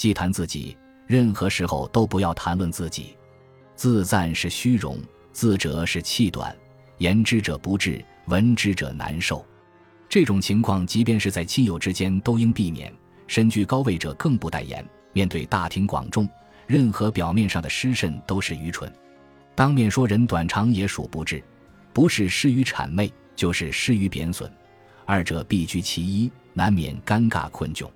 忌谈自己，任何时候都不要谈论自己。自赞是虚荣，自责是气短，言之者不至，闻之者难受。这种情况即便是在亲友之间都应避免，身居高位者更不代言。面对大庭广众，任何表面上的失慎都是愚蠢。当面说人短长也属不智，不是失于谄媚就是失于贬损，二者必居其一，难免尴尬困窘。